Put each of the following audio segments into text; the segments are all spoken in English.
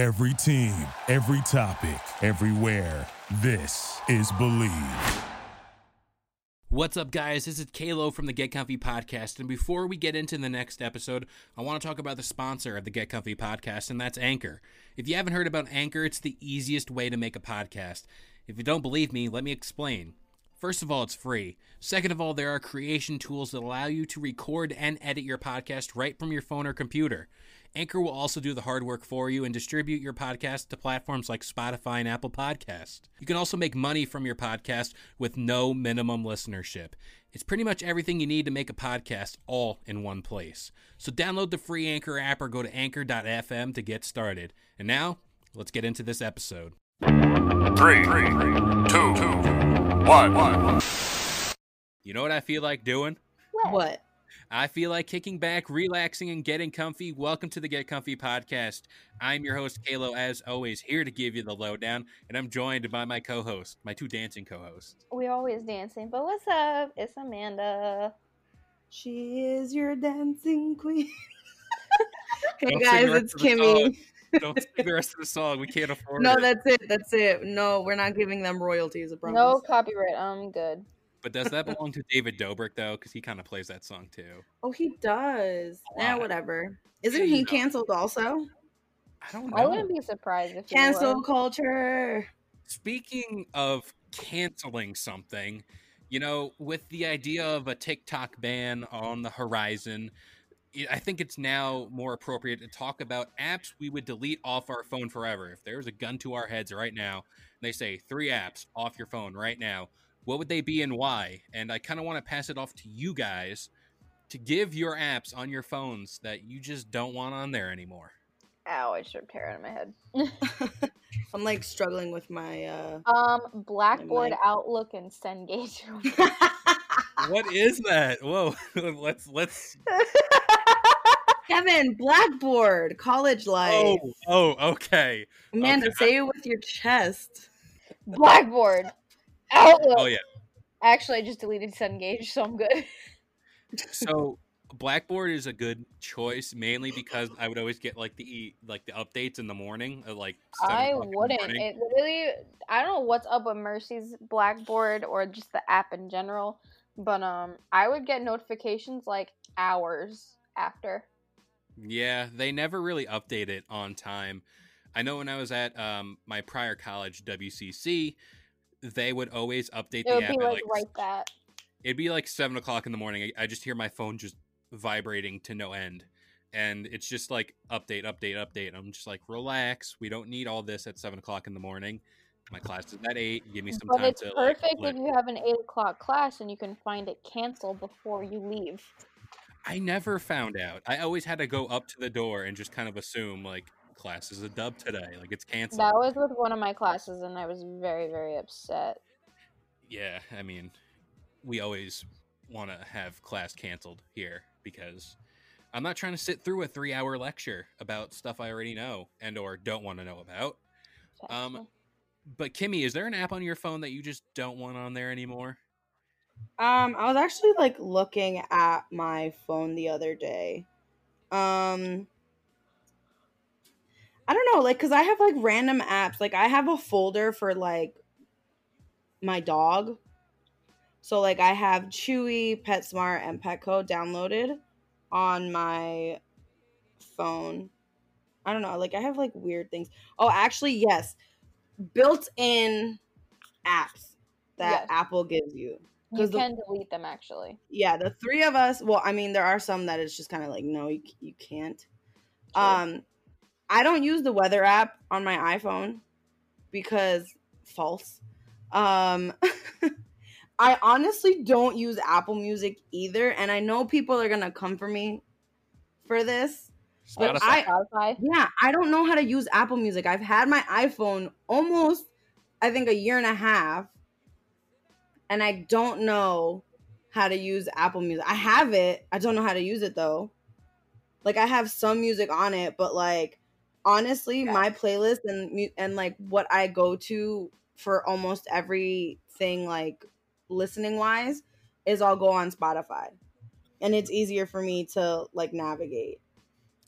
Every team, every topic, everywhere. This is Bleav. What's up, guys? This is Kalo from the Get Comfy podcast. And before we get into the next episode, I want to talk about the sponsor of the Get Comfy podcast, and that's Anchor. If you haven't heard about Anchor, it's the easiest way to make a podcast. If you don't believe me, let me explain. First of all, it's free. Second of all, there are creation tools that allow you to record and edit your podcast right from your phone or computer. Anchor will also do the hard work for you and distribute your podcast to platforms like Spotify and Apple Podcast. You can also make money from your podcast with no minimum listenership. It's pretty much everything you need to make a podcast all in one place. So download the free Anchor app or go to anchor.fm to get started. And now, let's get into this episode. Three, two, one. You know what I feel like doing? What? I feel like kicking back, relaxing, and getting comfy. Welcome to the Get Comfy podcast. I'm your host, Kalo, as always, here to give you the lowdown, and I'm joined by my co host, my two dancing co hosts. We're always dancing, but what's up? It's Amanda. She is your dancing queen. hey Don't guys, it's Kimmy. Don't sing the rest of the song. We can't afford No, it. that's it. That's it. No, we're not giving them royalties. I promise. No copyright. I'm good. But does that belong to David Dobrik, though? Because he kind of plays that song, too. Oh, he does. Yeah, whatever. Isn't he canceled also? I don't I wouldn't be surprised if he Cancel culture. Speaking of canceling something, you know, with the idea of a TikTok ban on the horizon, I- I think it's now more appropriate to talk about apps we would delete off our phone forever. If there's a gun to our heads right now, and they say three apps off your phone right now, what would they be and why? And I kind of want to pass it off to you guys to give your apps on your phones that you just don't want on there anymore. Ow! I should tear out of my head. I'm like struggling with my uh Um, Blackboard, mic. Outlook, and Cengage. what is that? Whoa, let's let's Kevin, Blackboard, college life. Oh, oh, okay. Amanda, okay. say it with your chest. Blackboard, Outlook. Oh yeah. Actually, I just deleted Cengage, so I'm good. So Blackboard is a good choice, mainly because I would always get like the like the updates in the morning, at like. I o'clock in the wouldn't. It literally, I don't know what's up with Mercy's Blackboard or just the app in general, but um, I would get notifications like hours after. Yeah, they never really update it on time. I know when I was at um, my prior college, WCC, they would always update It the would app. be at, like right that. It'd be like seven o'clock in the morning. I, I just hear my phone just vibrating to no end. And it's just like update, update, update. I'm just like, relax. We don't need all this at seven o'clock in the morning. My class is at eight. Give me some But time it's to like, perfect let- if you have an eight o'clock class and you can find it canceled before you leave. I never found out. I always had to go up to the door and just kind of assume like class is a dub today, like it's canceled. That was with one of my classes, and I was very, very upset. yeah, I mean, we always want to have class canceled here because I'm not trying to sit through a 3-hour lecture about stuff I already know and or don't want to know about. Um, But Kimmy, is there an app on your phone that you just don't want on there anymore? Um, I was actually like looking at my phone the other day. Um, I don't know, like, cause I have like random apps. Like, I have a folder for like my dog. So like, I have Chewy, PetSmart, and Petco downloaded on my phone. I don't know, like, I have like weird things. Oh, actually, yes, built-in apps that Yes. Apple gives you you 'cause the- can delete them actually. yeah the three of us well i mean there are some that it's just kind of like no you, you can't True. um i don't use the weather app on my iphone because false. Um i honestly don't use apple music either and i know people are gonna come for me for this But I- Spotify. yeah i don't know how to use apple music. I've had my iphone almost i think a year and a half and i don't know how to use apple music. I have it. I don't know how to use it though. Like i have some music on it but like honestly Yeah. my playlist and and like what i go to for almost everything like listening wise is i'll go on spotify and it's easier for me to like navigate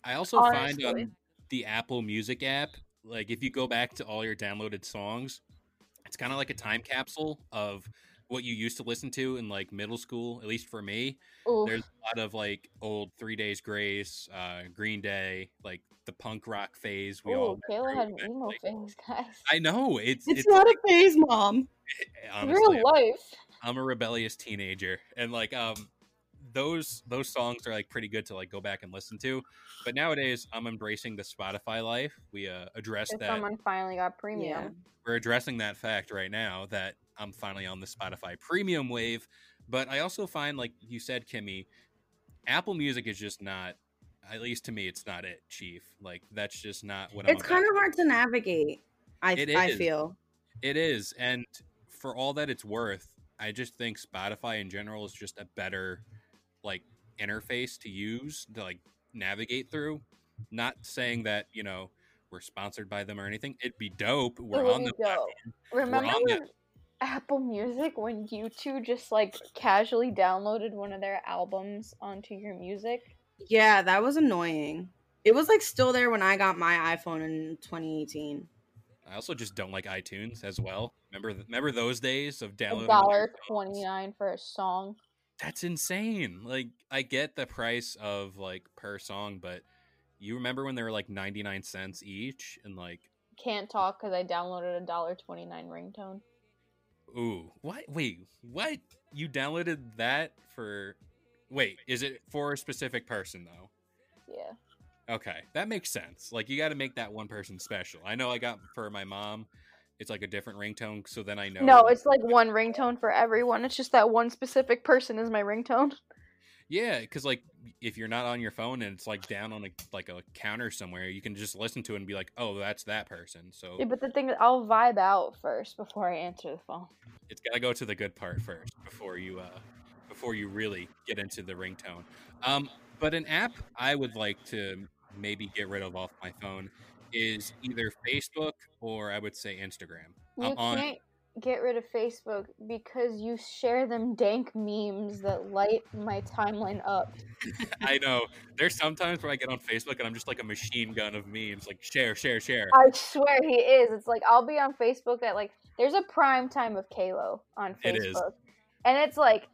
I also find Honestly. on the Apple Music app, like if you go back to all your downloaded songs, it's kind of like a time capsule of what you used to listen to in like middle school. At least for me, Oof. there's a lot of like old Three Days Grace, uh, Green Day, like the punk rock phase. We all Kayla had an emo like- phase, guys. I know it's It's, it's, not like, a phase, mom. honestly, Real life. I'm a rebellious teenager, and like um, those those songs are like pretty good to like go back and listen to. But nowadays, I'm embracing the Spotify life. We uh, addressed If that. someone finally got premium. We're addressing that fact right now that I'm finally on the Spotify premium wave. But I also find, like you said, Kimmy, Apple Music is just not. At least to me, it's not it, Chief. Like that's just not what I'm. It's kind of hard to navigate. I It I is. feel. It is, and for all that it's worth, I just think Spotify in general is just a better like interface to use to like navigate through. Not saying that you know we're sponsored by them or anything. It'd be dope. We're on the dope. Remember Apple Music when you two just like casually downloaded one of their albums onto your music? Yeah, that was annoying. It was like still there when I got my iPhone in 2018. I also just don't like iTunes as well. Remember, remember those days of downloading dollar your twenty nine for a song. That's insane. Like, I get the price of like per song, but you remember when they were like ninety nine cents each, and like, Can't talk because I downloaded a dollar twenty nine ringtone. Ooh, what? Wait, what? You downloaded that for? Wait, is it for a specific person though? Yeah. Okay, that makes sense. Like you got to make that one person special. I know I got for my mom, it's like a different ringtone, so then I know. No, it's like one ringtone for everyone. It's just that one specific person is my ringtone. yeah, because like if you're not on your phone and it's like down on a like a counter somewhere, you can just listen to it and be like, oh, that's that person. So Yeah, but the thing is, I'll vibe out first before I answer the phone. it's got to go to the good part first before you uh before you really get into the ringtone. Um, but an app I would like to maybe get rid of off my phone is either Facebook or I would say Instagram. You I'm on can't get rid of Facebook because you share them dank memes that light my timeline up. I know. There's sometimes where I get on Facebook and I'm just like a machine gun of memes, like share, share, share. I swear he is. It's like I'll be on Facebook at like there's a prime time of Kalo on It is. Facebook. And it's like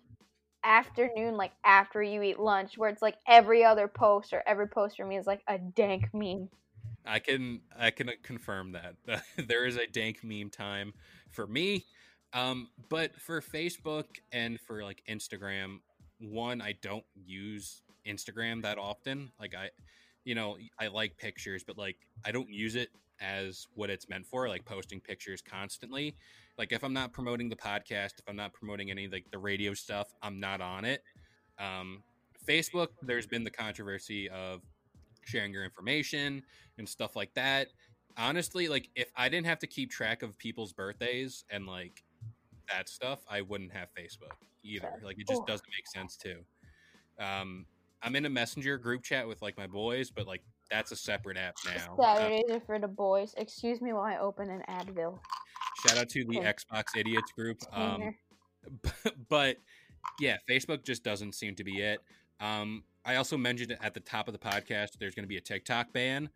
afternoon, like after you eat lunch, where it's like every other post or every post for me is like a dank meme. I can I can confirm that there is a dank meme time for me, um, but for Facebook and for like Instagram, one I don't use Instagram that often. Like I, you know, I like pictures, but like I don't use it as what it's meant for, like posting pictures constantly. Like if I'm not promoting the podcast, if I'm not promoting any like the radio stuff, I'm not on it. Um, Facebook, there's been the controversy of sharing your information and stuff like that. Honestly, like if I didn't have to keep track of people's birthdays and like that stuff, I wouldn't have Facebook either. Like it just doesn't make sense too. Um, I'm in a messenger group chat with like my boys, but like that's a separate app now. Uh, Saturdays are for the boys. Excuse me while I open an Advil. shout out to the Okay. Xbox Idiots group. Um, but yeah, Facebook just doesn't seem to be it. Um, I also mentioned at the top of the podcast. There's going to be a TikTok ban.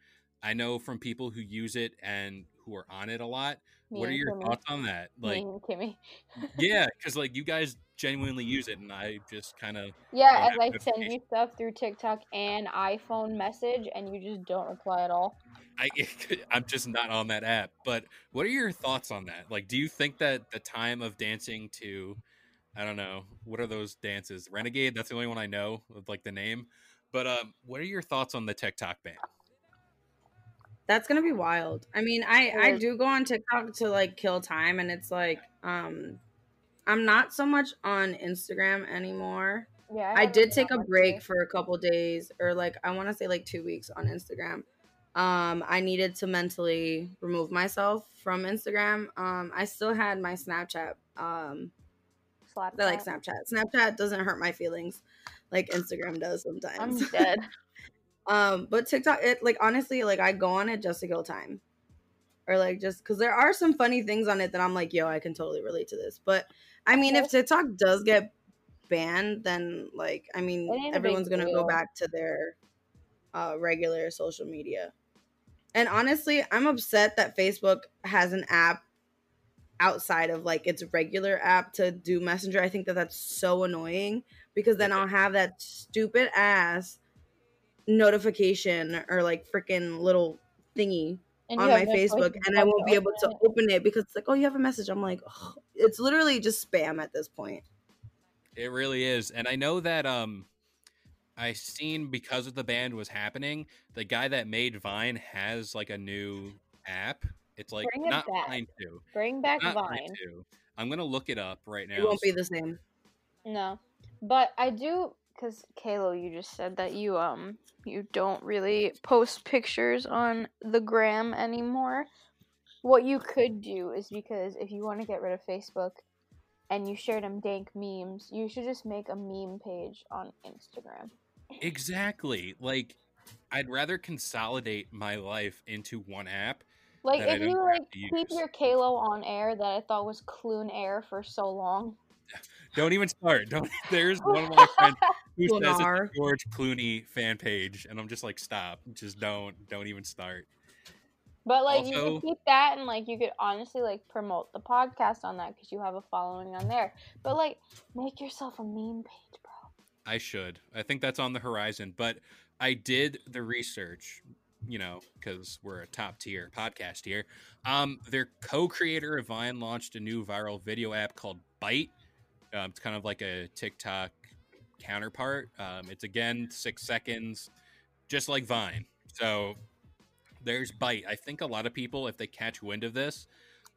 I know from people who use it and who are on it a lot. Me what are your Kimmy. thoughts on that? Like, Kimmy. yeah, because like you guys genuinely use it, and I just kind of Yeah, as I send you stuff through TikTok and iPhone message, and you just don't reply at all. I I'm just not on that app. But what are your thoughts on that? Like, do you think that the time of dancing to, I don't know, what are those dances? Renegade. That's the only one I know with like the name. But um, what are your thoughts on the TikTok ban? That's gonna be wild. I mean, I I do go on TikTok to like kill time, and it's like, um, I'm not so much on Instagram anymore. Yeah, I haven't did take a break for a couple days, or like I want to say like two weeks on Instagram. Um, I needed to mentally remove myself from Instagram. Um, I still had my Snapchat. Um, Slap I like. Snapchat. Snapchat doesn't hurt my feelings like Instagram does sometimes. I'm dead. Um, but TikTok, it like honestly, like I go on it just to kill time, or like just because there are some funny things on it that I'm like, yo, I can totally relate to this. But I mean, if TikTok does get banned, then like I mean, It ain't a big everyone's gonna deal. go back to their uh, regular social media. And honestly, I'm upset that Facebook has an app outside of like its regular app to do Messenger. I think that that's so annoying because then I'll have that stupid ass notification or like freaking little thingy And on my no Facebook and I won't be able to open it. because it's like, oh, you have a message. I'm like, ugh. it's literally just spam at this point. It really is. And I know that um I seen because of the band was happening, the guy that made Vine has like a new app. It's like Bring not back. Vine 2. Bring back Not Vine. 2. I'm going to look it up right now. It won't be the same. No, but I do because Kalo, you just said that you um you don't really post pictures on the gram anymore. What you could do is because if you want to get rid of Facebook and you share them dank memes, you should just make a meme page on Instagram. Exactly. Like I'd rather consolidate my life into one app. Like if you like keep your Kalo on air that I thought was Clune Air for so long. Don't even start. Don't there's one of my friends who says it's a George Clooney fan page and I'm just like stop. Just don't don't even start. But like you Also- could keep that and like you could honestly like promote the podcast on that because you have a following on there. But like make yourself a meme page, bro. I should. I think that's on the horizon. But I did the research, you know, because we're a top tier podcast here. Um, their co-creator of Vine launched a new viral video app called Byte. Um, it's kind of like a TikTok counterpart. Um, it's again six seconds, just like Vine. So there's Byte. I think a lot of people, if they catch wind of this,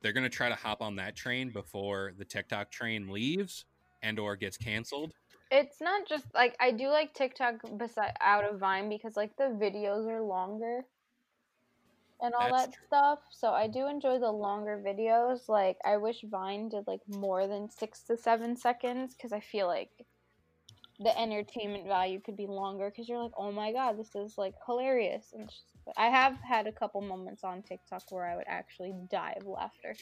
they're gonna try to hop on that train before the TikTok train leaves and or gets canceled. It's not just like I do like TikTok beside out of Vine because like the videos are longer and all That's that true. stuff. So I do enjoy the longer videos. Like I wish Vine did like more than six to seven seconds because I feel like the entertainment value could be longer because you're like, oh my god, this is like hilarious. And just, I have had a couple moments on TikTok where I would actually die of laughter.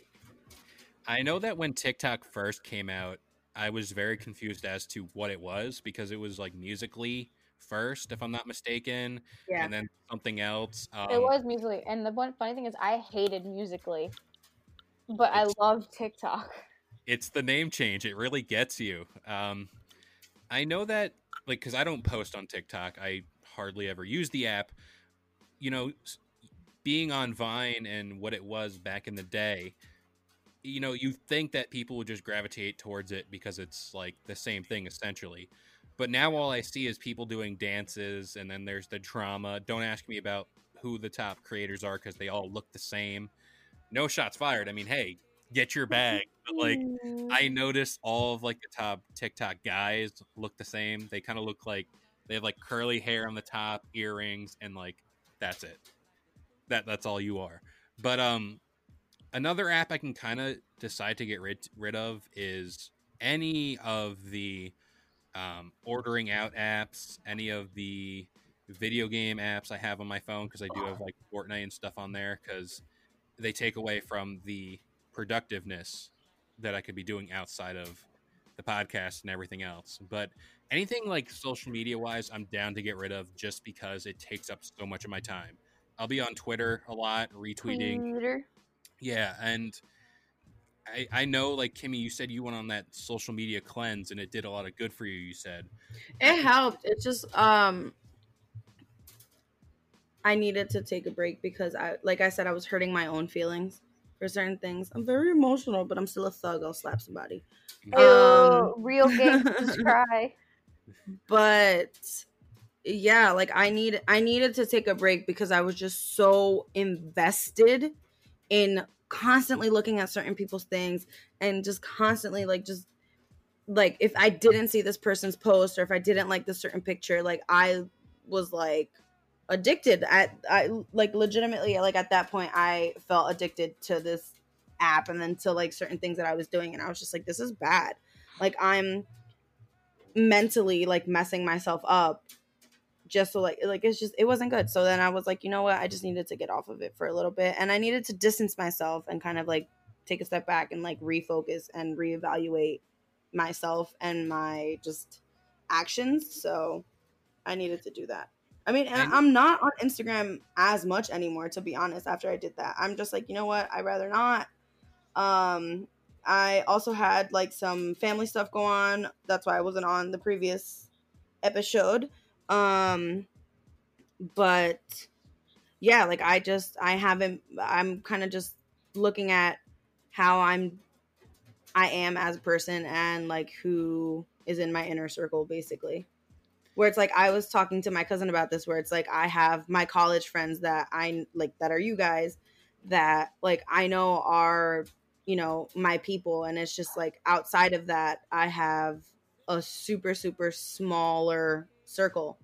I know that when TikTok first came out, I was very confused as to what it was because it was like Musical.ly first, if I'm not mistaken, Yeah. and then something else. Um, it was Musical.ly, and the one funny thing is, I hated Musical.ly, but I love TikTok. It's the name change. It really gets you. Um, I know that, like, because I don't post on TikTok. I hardly ever use the app. You know, being on Vine and what it was back in the day, you know, you think that people would just gravitate towards it because it's like the same thing essentially. But now all I see is people doing dances, and then there's the drama. Don't ask me about who the top creators are because they all look the same. No shots fired. I mean, hey, get your bag. But like, I noticed all of like the top TikTok guys look the same. They kind of look like they have like curly hair on the top, earrings, and like that's it. That that's all you are. But um, another app I can kind of decide to get rid rid of is any of the um, ordering out apps, any of the video game apps I have on my phone because I do have like Fortnite and stuff on there because they take away from the productiveness that I could be doing outside of the podcast and everything else. But anything like social media wise, I'm down to get rid of just because it takes up so much of my time. I'll be on Twitter a lot, retweeting. Twitter. Yeah, and I I know like Kimmy, you said you went on that social media cleanse and it did a lot of good for you. You said It helped. It just um I needed to take a break because I like I said I was hurting my own feelings for certain things. I'm very emotional, but I'm still a thug. I'll slap somebody. Ew, Um, real gangsters cry. But yeah, like I need I needed to take a break because I was just so invested in constantly looking at certain people's things and just constantly like just like if I didn't see this person's post or if I didn't like this certain picture, like I was like addicted at I like legitimately like at that point I felt addicted to this app and then to like certain things that I was doing and I was just like this is bad. Like I'm mentally like messing myself up just so like like it's just it wasn't good. So then I was like, you know what? I just needed to get off of it for a little bit and I needed to distance myself and kind of like take a step back and like refocus and reevaluate myself and my just actions. So I needed to do that. I mean, and I'm not on Instagram as much anymore, to be honest. After I did that, I'm just like, you know what? I'd rather not. Um, I also had like some family stuff go on. That's why I wasn't on the previous episode. Um, but yeah, like I just I haven't. I'm kind of just looking at how I'm, I am as a person and like who is in my inner circle, basically where it's like I was talking to my cousin about this where it's like I have my college friends that I like that are you guys that like I know are you know my people and it's just like outside of that I have a super super smaller circle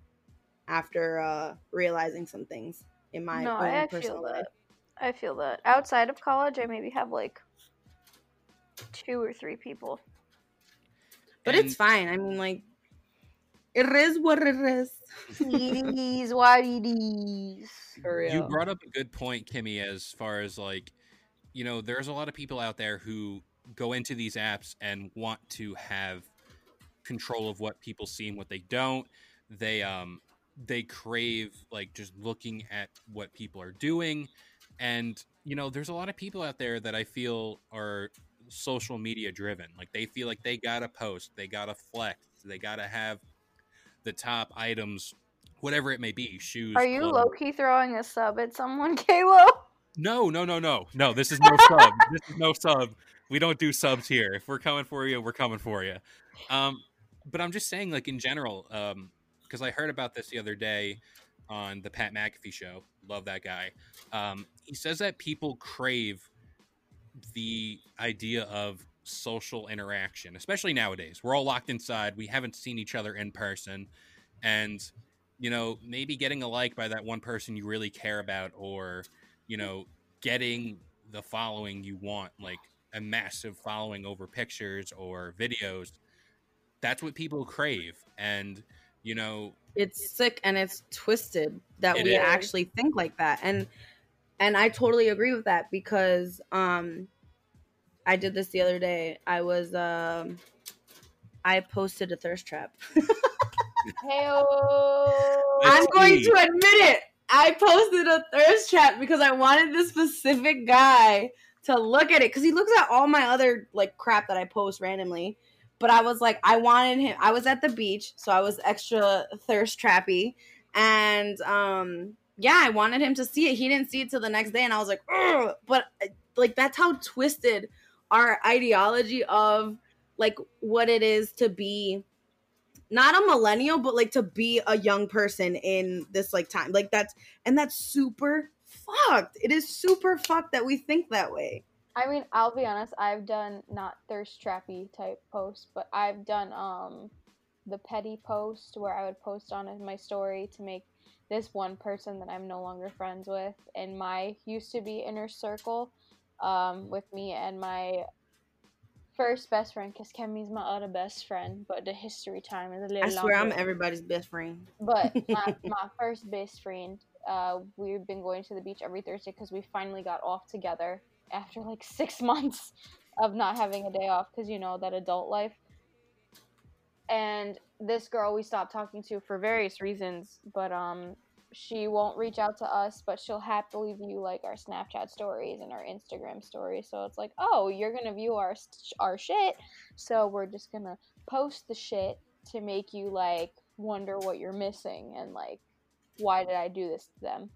after uh realizing some things in my no, own I personal feel life. that. I feel that. Outside of college, I maybe have like two or three people. But And- it's fine. I mean like it is what it is. it is what it is. For You brought up a good point, Kimmy, as far as like, you know, there's a lot of people out there who go into these apps and want to have control of what people see and what they don't. They um they crave like just looking at what people are doing. And, you know, there's a lot of people out there that I feel are social media driven. Like they feel like they gotta post, they gotta flex, they gotta have the top items, whatever it may be, shoes. Are you low key throwing a sub at someone, Kalo? No, no, no, no, no. This is no sub. This is no sub. We don't do subs here. If we're coming for you, we're coming for you. Um, but I'm just saying, like in general, um, because I heard about this the other day on the Pat McAfee show. Love that guy. Um, he says that people crave the idea of social interaction, especially nowadays. We're all locked inside. We haven't seen each other in person, and you know, maybe getting a like by that one person you really care about, or you know, getting the following you want, like a massive following over pictures or videos. That's what people crave. And, you know, it's sick and it's twisted that It we is. actually think like that and and i totally agree with that because um i did this the other day i was um i posted a thirst trap Heyo. I'm going see. to admit it i posted a thirst trap because i wanted this specific guy to look at it because he looks at all my other like crap that i post randomly but i was like i wanted him i was at the beach so i was extra thirst trappy. And um yeah i wanted him to see it. He didn't see it till the next day and i was like Ugh! but uh, like that's how twisted our ideology of like what it is to be not a millennial but like to be a young person in this like time. Like that's and that's super fucked. It is super fucked that we think that way I mean, I'll be honest. I've done not thirst trappy type posts, but I've done um the petty post where I would post on my story to make this one person that I'm no longer friends with. In my used to be inner circle, um, with me and my first best friend, because Kimmy's my other best friend, but the history time is a little i swear i'm everybody's best friend. But my, my first best friend, uh, we've been going to the beach every Thursday because we finally got off together after like six months of not having a day off because you know that adult life. And this girl we stopped talking to for various reasons, but um, she won't reach out to us, but she'll happily view like our Snapchat stories and our Instagram stories. So it's like, oh, you're gonna view our our shit, so we're just gonna post the shit to make you like wonder what you're missing and like why did I do this to them?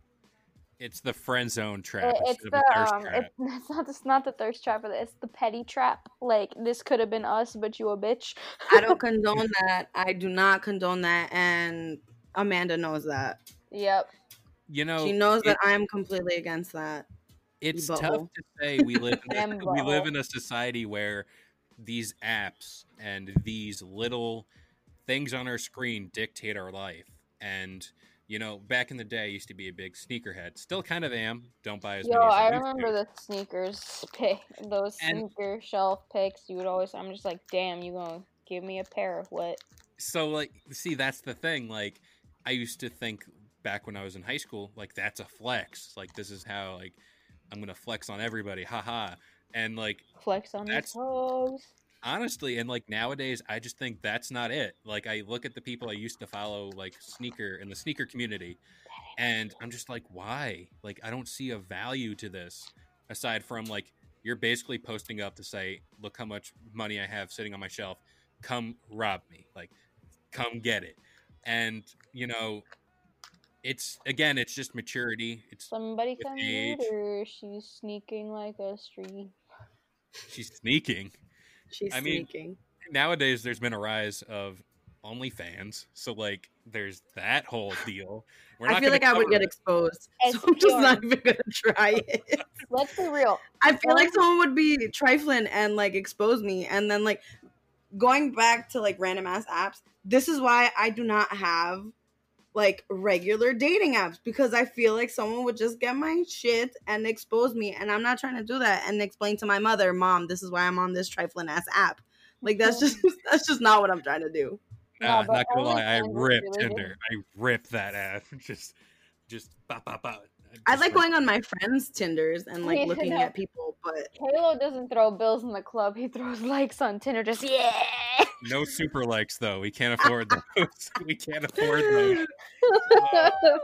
It's the friend zone trap. It- it's instead the um, trap. it, it's not it's not the thirst trap, but it's the petty trap. Like this could have been us, but you a bitch. i don't condone that i do not condone that and amanda knows that Yep. you know, she knows it- that i'm completely against that it's butthole. tough to say we live in a, we live in a society where these apps and these little things on our screen dictate our life and you know back in the day I used to be a big sneakerhead. Still kind of am. Don't buy as Yo, many as I remember the sneakers pick, those And- sneaker shelf picks. You would always, I'm just like, damn, you gonna give me a pair of what? so like see that's the thing. Like i used to think back when i was in high school like that's a flex. Like this is how like i'm gonna flex on everybody. Haha and like Flex on That's- these hoes. Honestly and like nowadays i just think that's not it like i look at the people i used to follow like sneaker in the sneaker community and i'm just like why like i don't see a value to this aside from like you're basically posting up to say look how much money i have sitting on my shelf come rob me like come get it and you know it's again it's just maturity it's Somebody come age. her. She's sneaking like a street. she's sneaking She's I mean, nowadays there's been a rise of OnlyFans, so like there's that whole deal. We're I feel like I would cover get it. exposed. As So I'm just not even gonna try it. Let's be real. I feel like someone would be trifling and like expose me and then like going back to like random ass apps, this is why I do not have like regular dating apps because I feel like someone would just get my shit and expose me and I'm not trying to do that and explain to my mother, "Mom, this is why I'm on this trifling ass app." Like that's just that's just not what I'm trying to do. Nah, No, not gonna lie, I OnlyFans is ripped really. Tinder. I ripped that app. Just, just, bop, bop, bop. I like going on my friends' Tinders and like Yeah, looking no. at people, but Kalo doesn't throw bills in the club. He throws likes on Tinder. Just yeah. No super likes though. We can't afford those. we can't afford those.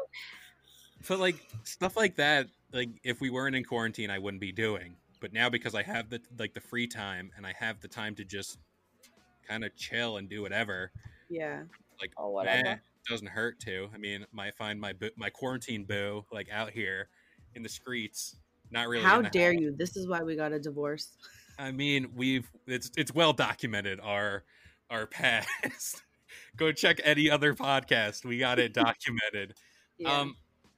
But like stuff like that, like if we weren't in quarantine, I wouldn't be doing. But now because I have the like the free time and I have the time to just kind of chill and do whatever, yeah. like Oh, whatever. eh, doesn't hurt to. I mean, might find my boo- my quarantine boo like out here in the streets. Not really. How dare house. you? This is why we got a divorce. I mean, we've it's it's well documented our our past. Go check any other podcast. We got it documented. Yeah. Um,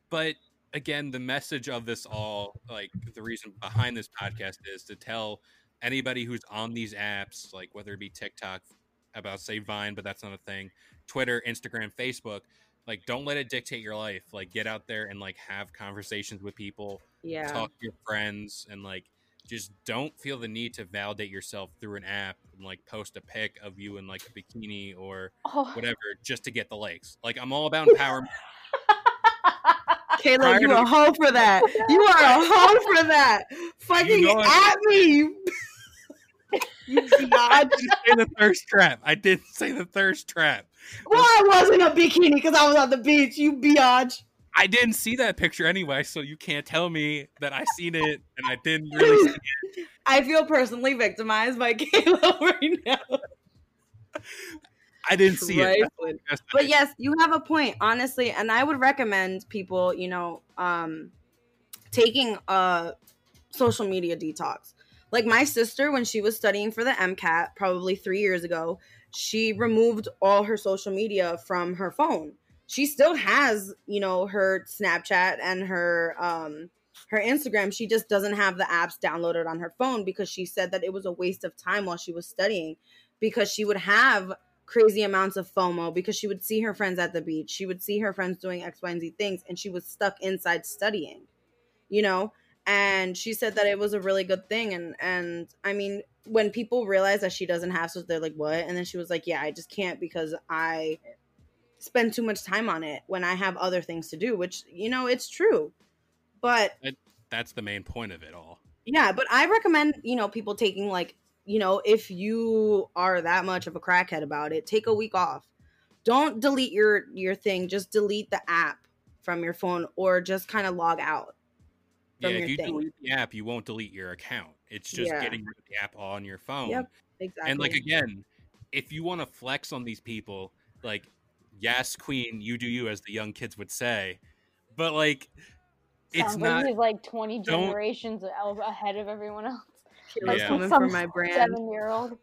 but again, the message of this all, like the reason behind this podcast, is to tell anybody who's on these apps, like whether it be TikTok, about say Vine, but that's not a thing, Twitter, Instagram, Facebook. Like, don't let it dictate your life. Like, get out there and like have conversations with people, yeah. talk to your friends, and like just don't feel the need to validate yourself through an app and like post a pic of you in like a bikini or Oh. whatever just to get the likes. Like, I'm all about empowerment. Kayla, prior you to- a hoe for that. You are a hoe for that. Fucking know at me. you biatch. I didn't say the thirst trap. I didn't say the thirst trap. Well, I wasn't a bikini because I was on the beach. You biatch. I didn't see that picture anyway, so you can't tell me that I seen it and I didn't really see it. I feel personally victimized by Kayla right now. I didn't see it. That's But yes, you have a point, honestly, and I would recommend people, you know, um, taking a social media detox. Like my sister, when she was studying for the MCAT, probably three years ago, she removed all her social media from her phone. She still has, you know, her Snapchat and her um her Instagram. She just doesn't have the apps downloaded on her phone because she said that it was a waste of time while she was studying because she would have crazy amounts of FOMO because she would see her friends at the beach. She would see her friends doing X, Y, and Z things, and she was stuck inside studying, you know? And she said that it was a really good thing. And and I mean, when people realize that she doesn't have so they're like, what? And then she was like, Yeah, I just can't because I spend too much time on it when I have other things to do, which, you know, it's true. But That's the main point of it all. yeah, but I recommend, you know, people taking like, you know, if you are that much of a crackhead about it, take a week off. Don't delete your your thing, just delete the app from your phone or just kind of log out. Yeah, if you thing. delete the app, you won't delete your account. It's just Yeah. getting the app on your phone. Yep, Exactly. And like again, if you want to flex on these people, like yes, queen, you do you, as the young kids would say. But like, it's Sounds like not. he's like 20 don't- generations ahead of everyone else. Kayla's Yeah. coming Some for my brand. Seven year old.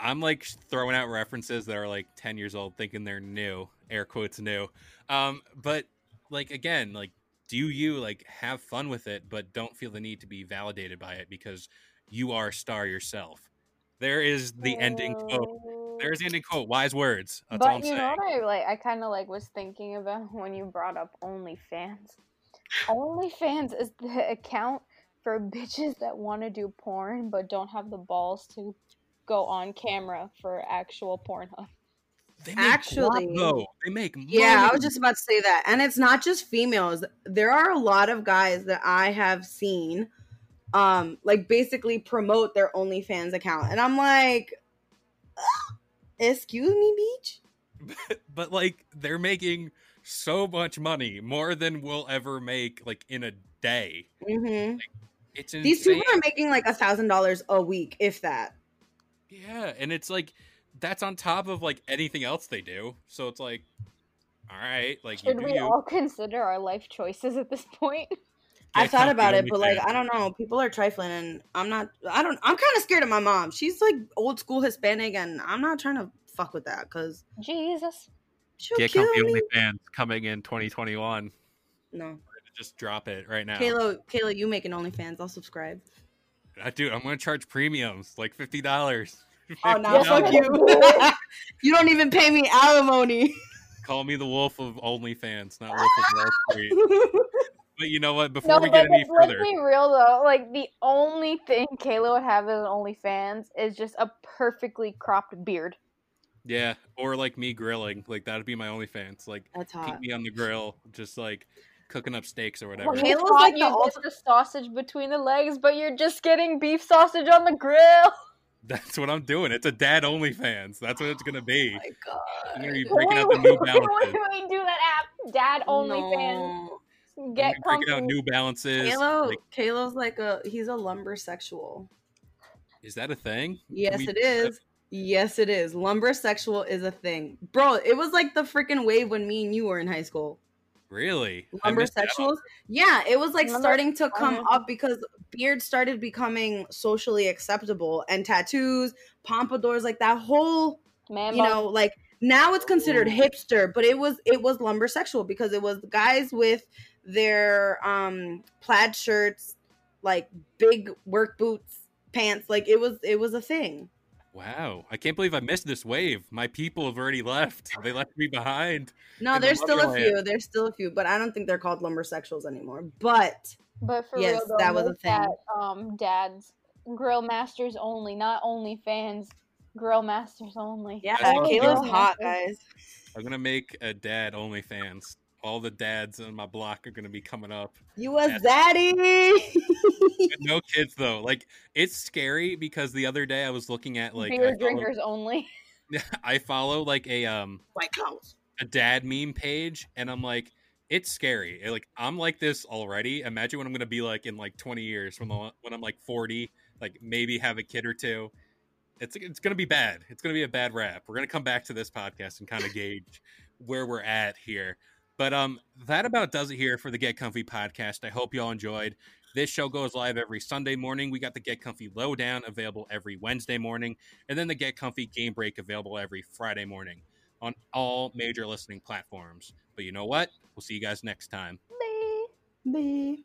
I'm like throwing out references that are like 10 years old, thinking they're new, air quotes new. Um, but like again, like do you like have fun with it, but don't feel the need to be validated by it because you are a star yourself. There is the ending quote. There's the ending quote. Wise words. That's all I'm But you saying. know what I like? I kind of like was thinking about when you brought up OnlyFans. OnlyFans is the account for bitches that want to do porn but don't have the balls to go on camera for actual Pornhub. They make Actually- guap, they make money. Yeah, I was just about to say that. And it's not just females. There are a lot of guys that I have seen um like basically promote their OnlyFans account. And I'm like, "Ah, excuse me, beach? but like they're making so much money, more than we'll ever make like in a day. hmm It's insane. These people are making like a thousand dollars a week, if that. Yeah, and it's like that's on top of like anything else they do. So it's like, all right, like Should do we you. all consider our life choices at this point? I've thought about it, but like I don't know. People are trifling, and I'm not. I don't. I'm kind of scared of my mom. She's like old school Hispanic, and I'm not trying to fuck with that because Jesus. she'll Get kill comfy. OnlyFans coming in 2021. No, Just drop it right now. Kayla, Kayla, you making OnlyFans? I'll subscribe. I do. I'm gonna charge premiums like fifty dollars. Oh no, fuck you! you don't even pay me alimony. Call me the wolf of OnlyFans, not wolf of Wall Street. But you know what? Before No, we get any let's, let's further, be real though. Like the only thing Kayla would have as an OnlyFans is just a perfectly cropped beard. yeah, or like me grilling, like that'd be my OnlyFans. Like That's keep hot. me on the grill, just like cooking up steaks or whatever. When Kayla's you like the you ultimate- get the sausage between the legs, but you're just getting beef sausage on the grill. That's what I'm doing. It's a dad OnlyFans. That's what it's gonna be. Oh my god. I'm gonna be Wait, out the New wait, wait, Balances. wait, do that app, Dad OnlyFans. No. I'm Get gonna be breaking out. New Balances. Kalo, Like, Kalo's like a he's a lumber sexual. is that a thing? Yes, we it do. Yes, it is. Lumber sexual is a thing, bro. It was like the freaking wave when me and you were in high school. Really? I Lumber sexuals. Yeah, it was like Lumber- starting to come up because beard started becoming socially acceptable, and tattoos, pompadours, like that whole Man, you know like now it's considered Ooh. hipster but it was it was lumber sexual because it was guys with their um plaid shirts like big work boots pants like it was it was a thing Wow, I can't believe I missed this wave. My people have already left. They left me behind. no In the there's still a Wonderland. few there's still a few but i don't think they're called lumber sexuals anymore but But for Yes, real though, that was a thing. that, um, Dad's grill masters only, not only fans. Grill masters only. yeah That's kayla's hot guys I'm gonna make a dad OnlyFans. All the dads on my block are gonna be coming up. you was daddy No kids though. Like it's scary because the other day I was looking at like Beer I follow, drinkers only. I follow like a um white clouds a dad meme page and I'm like it's scary. Like I'm like this already. Imagine what I'm gonna be like in like 20 years when the, when I'm like 40, like maybe have a kid or two. It's it's gonna be bad. It's gonna be a bad rap. We're gonna come back to this podcast and kind of gauge where we're at here. But um, that about does it here for the Get Comfy podcast. I hope y'all enjoyed. This show goes live every Sunday morning. We got the Get Comfy Lowdown available every Wednesday morning, and then the Get Comfy Game Break available every Friday morning on all major listening platforms. But you know what? We'll see you guys next time. B.